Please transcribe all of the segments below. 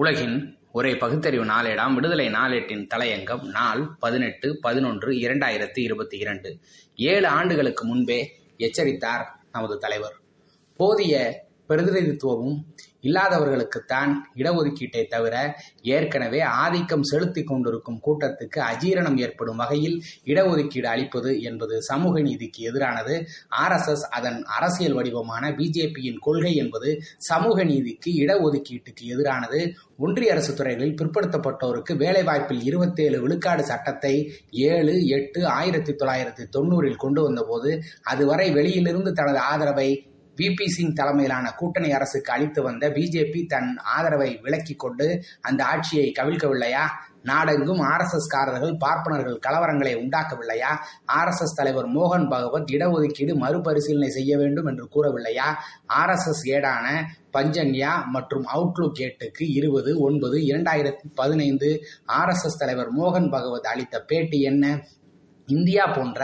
உலகின் ஒரே பகுத்தறிவு நாளேடாம் விடுதலை நாளேட்டின் தலையங்கம் நாள் பதினெட்டு பதினொன்று இரண்டாயிரத்தி இருபத்தி இரண்டு. ஏழு ஆண்டுகளுக்கு முன்பே எச்சரித்தார் நமது தலைவர். போதிய பிரதிநிதித்துவமும் இல்லாதவர்களுக்குத்தான் இடஒதுக்கீட்டை தவிர ஏற்கனவே ஆதிக்கம் செலுத்திக் கொண்டிருக்கும் கூட்டத்துக்கு அஜீரணம் ஏற்படும் வகையில் இடஒதுக்கீடு அளிப்பது என்பது சமூக நீதிக்கு எதிரானது. ஆர்எஸ்எஸ் அதன் அரசியல் வடிவமான பிஜேபியின் கொள்கை என்பது சமூக நீதிக்கு இடஒதுக்கீட்டுக்கு எதிரானது. ஒன்றிய அரசு துறைகளில் பிற்படுத்தப்பட்டோருக்கு வேலைவாய்ப்பில் இருபத்தேழு விழுக்காடு சட்டத்தை ஏழு எட்டு ஆயிரத்தி தொள்ளாயிரத்தி தொண்ணூறில் கொண்டு வந்தபோது அதுவரை வெளியிலிருந்து தனது ஆதரவை வி பி சிங் தலைமையிலான கூட்டணி அரசுக்கு அளித்து வந்த பிஜேபி தன் ஆதரவை விலக்கிக் கொண்டு அந்த ஆட்சியை கவிழ்க்கவில்லையா? நாடெங்கும் ஆர் எஸ் எஸ் காரர்கள் பார்ப்பனர்கள் கலவரங்களை உண்டாக்கவில்லையா? ஆர் எஸ் எஸ் தலைவர் மோகன் பகவத் இடஒதுக்கீடு மறுபரிசீலனை செய்ய வேண்டும் என்று கூறவில்லையா? ஆர் எஸ் எஸ் ஏடான பஞ்சன்யா மற்றும் அவுட்லுக் ஏட்டுக்கு இருபது ஒன்பது இரண்டாயிரத்தி பதினைந்து ஆர் எஸ் எஸ் தலைவர் மோகன் பகவத் அளித்த பேட்டி என்ன? இந்தியா போன்ற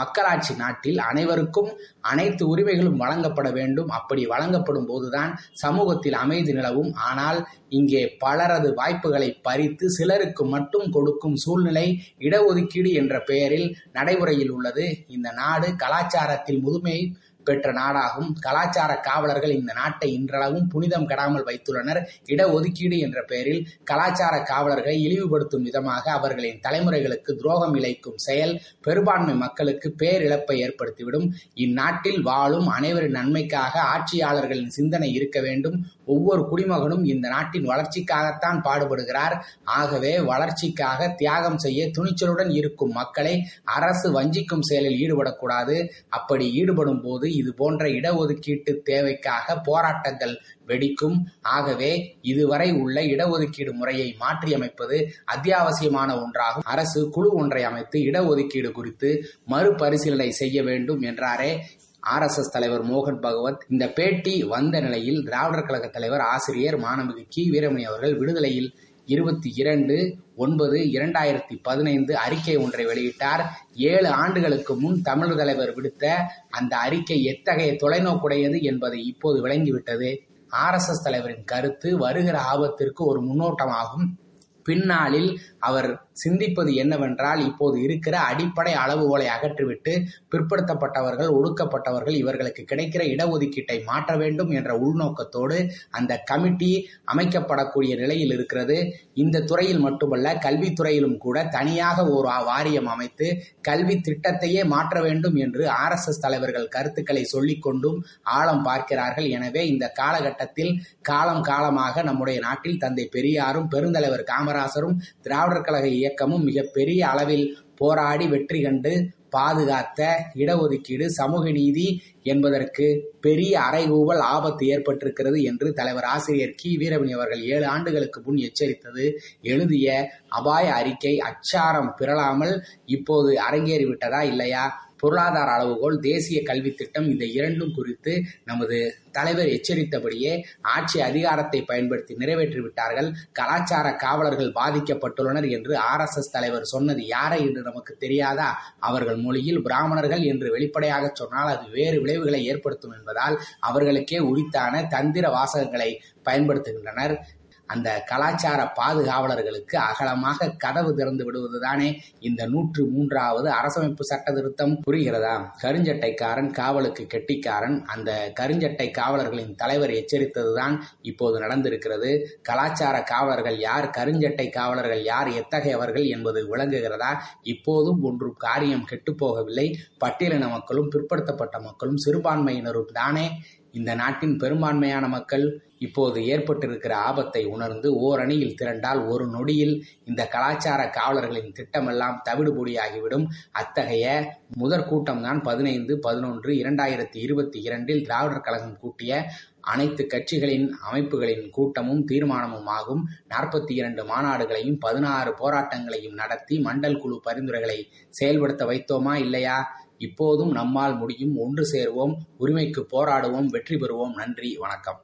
மக்களாட்சி நாட்டில் அனைவருக்கும் அனைத்து உரிமைகளும் வழங்கப்பட வேண்டும். அப்படி வழங்கப்படும் போதுதான் சமூகத்தில் அமைதி நிலவும். ஆனால் இங்கே பலரது வாய்ப்புகளை பறித்து சிலருக்கு மட்டும் கொடுக்கும் சூழ்நிலை இடஒதுக்கீடு என்ற பெயரில் நடைமுறையில் உள்ளது. இந்த நாடு கலாச்சாரத்தில் முதுமை பெற்ற நாடாகும். கலாச்சார காவலர்கள் இந்த நாட்டை இன்றளவும் புனிதம் கெடாமல் வைத்துள்ளனர். இடஒதுக்கீடு என்ற பெயரில் கலாச்சார காவலர்களை இழிவுபடுத்தும் விதமாக அவர்களின் தலைமுறைகளுக்கு துரோகம் இழைக்கும் செயல் பெரும்பான்மை மக்களுக்கு பேரிழப்பை ஏற்படுத்திவிடும். இந்நாட்டில் வாழும் அனைவரின் நன்மைக்காக ஆட்சியாளர்களின் சிந்தனை இருக்க வேண்டும். ஒவ்வொரு குடிமகனும் இந்த நாட்டின் வளர்ச்சிக்காகத்தான் பாடுபடுகிறார். ஆகவே வளர்ச்சிக்காக தியாகம் செய்ய துணிச்சலுடன் இருக்கும் மக்களை அரசு வஞ்சிக்கும் செயலில் ஈடுபடக்கூடாது. அப்படி ஈடுபடும் போது இது போன்ற இடஒதுக்கீட்டு தேவைக்காக போராட்டங்கள் வெடிக்கும். ஆகவே இதுவரை உள்ள இடஒதுக்கீடு முறையை மாற்றியமைப்பது அத்தியாவசியமான ஒன்றாகும். அரசு குழு ஒன்றை அமைத்து இடஒதுக்கீடு குறித்து மறுபரிசீலனை செய்ய வேண்டும் என்றாரே ஆர் எஸ் எஸ் தலைவர் மோகன் பகவத். இந்த பேட்டி வந்த நிலையில் திராவிடர் கழக தலைவர் ஆசிரியர் மாணவிகை கி வீரமணி அவர்கள் விடுதலையில் இருபத்தி இரண்டு ஒன்பது இரண்டாயிரத்தி பதினைந்து அறிக்கை ஒன்றை வெளியிட்டார். ஏழு ஆண்டுகளுக்கு முன் தமிழ் தலைவர் விடுத்த அந்த அறிக்கை எத்தகைய தொலைநோக்குடையது என்பதை இப்போது விளங்கிவிட்டது. ஆர் எஸ் எஸ் தலைவரின் கருத்து வருகிற ஆபத்திற்கு ஒரு முன்னோட்டமாகும். பின்னாளில் அவர் சிந்திப்பது என்னவென்றால் இப்போது இருக்கிற அடிப்படை அளவுகோலை அகற்றிவிட்டு பிற்படுத்தப்பட்டவர்கள் ஒடுக்கப்பட்டவர்கள் இவர்களுக்கு கிடைக்கிற இடஒதுக்கீட்டை மாற்ற வேண்டும் என்ற உள்நோக்கத்தோடு அந்த கமிட்டி அமைக்கப்படக்கூடிய நிலையில் இருக்கிறது. இந்த துறையில் மட்டுமல்ல கல்வித்துறையிலும் கூட தனியாக ஒரு வாரியம் அமைத்து கல்வி திட்டத்தையே மாற்ற வேண்டும் என்று ஆர் எஸ் எஸ் தலைவர்கள் கருத்துக்களை சொல்லிக்கொண்டும் ஆழம் பார்க்கிறார்கள். எனவே இந்த காலகட்டத்தில் காலம் காலமாக நம்முடைய நாட்டில் தந்தை பெரியாரும் பெருந்தலைவர் காமராசரும் திராவிடர் கழக இயக்கமும் மிகப்பெரிய அளவில் போராடி வெற்றி கண்டு பாதுகாத்த இடஒதுக்கீடு சமூக நீதி என்பதற்கு பெரிய அறைகூவல் ஆபத்து ஏற்பட்டிருக்கிறது என்று தலைவர் ஆசிரியர் கி. வீரமணி அவர்கள் ஏழு ஆண்டுகளுக்கு முன் எச்சரித்தது. எழுதிய அபாய அறிக்கை அச்சாரம் பிறழாமல் இப்போது அரங்கேறிவிட்டதா இல்லையா? பொருளாதார அளவுகோல் தேசிய கல்வி திட்டம் இந்த இரண்டும் குறித்து நமது தலைவர் எச்சரித்தபடியே ஆட்சி அதிகாரத்தை பயன்படுத்தி நிறைவேற்றிவிட்டார்கள் கலாச்சார காவலர்கள் பாதிக்கப்பட்டுள்ளனர் என்று ஆர் எஸ் எஸ் தலைவர் சொன்னது யாரை என்று நமக்கு தெரியாதா? அவர்கள் மொழியில் பிராமணர்கள் என்று வெளிப்படையாக சொன்னால் அது வேறு விளைவுகளை ஏற்படுத்தும் என்பதால் அவர்களுக்கே உரித்தான தந்திர வாசகங்களை பயன்படுத்துகின்றனர். அந்த கலாச்சார பாதுகாவலர்களுக்கு அகலமாக கதவு திறந்து விடுவதுதானே இந்த நூற்று மூன்றாவது அரசமைப்பு சட்ட திருத்தம் புரிகிறதா? கருஞ்சட்டைக்காரன் காவலுக்கு கெட்டிக்காரன் அந்த கருஞ்சட்டை காவலர்களின் தலைவர் எச்சரித்ததுதான் இப்போது நடந்திருக்கிறது. கலாச்சார காவலர்கள் யார் கருஞ்சட்டை காவலர்கள் யார் எத்தகையவர்கள் என்பது விளங்குகிறதா? இப்போதும் ஒன்றும் காரியம் கெட்டுப்போகவில்லை பட்டியலின மக்களும் பிற்படுத்தப்பட்ட மக்களும் சிறுபான்மையினரும் தானே இந்த நாட்டின் பெரும்பான்மையான மக்கள் இப்போது ஏற்பட்டிருக்கிற ஆபத்தை உணர்ந்து ஓரணியில் திரண்டால் ஒரு நொடியில் இந்த கலாச்சார காவலர்களின் திட்டமெல்லாம் தவிடுபொடியாகிவிடும். அத்தகைய முதற் கூட்டம்தான் பதினைந்து பதினொன்று இரண்டாயிரத்தி இருபத்தி இரண்டில் திராவிடர் கழகம் கூட்டிய அனைத்து கட்சிகளின் அமைப்புகளின் கூட்டமும் தீர்மானமும் ஆகும் நாற்பத்தி இரண்டு மாநாடுகளையும் பதினாறு போராட்டங்களையும் நடத்தி மண்டல் குழு பரிந்துரைகளை செயல்படுத்த வைத்தோமா இல்லையா? இப்போதும் நம்மால் முடியும் ஒன்று சேர்வோம் உரிமைக்கு போராடுவோம் வெற்றி பெறுவோம். நன்றி வணக்கம்.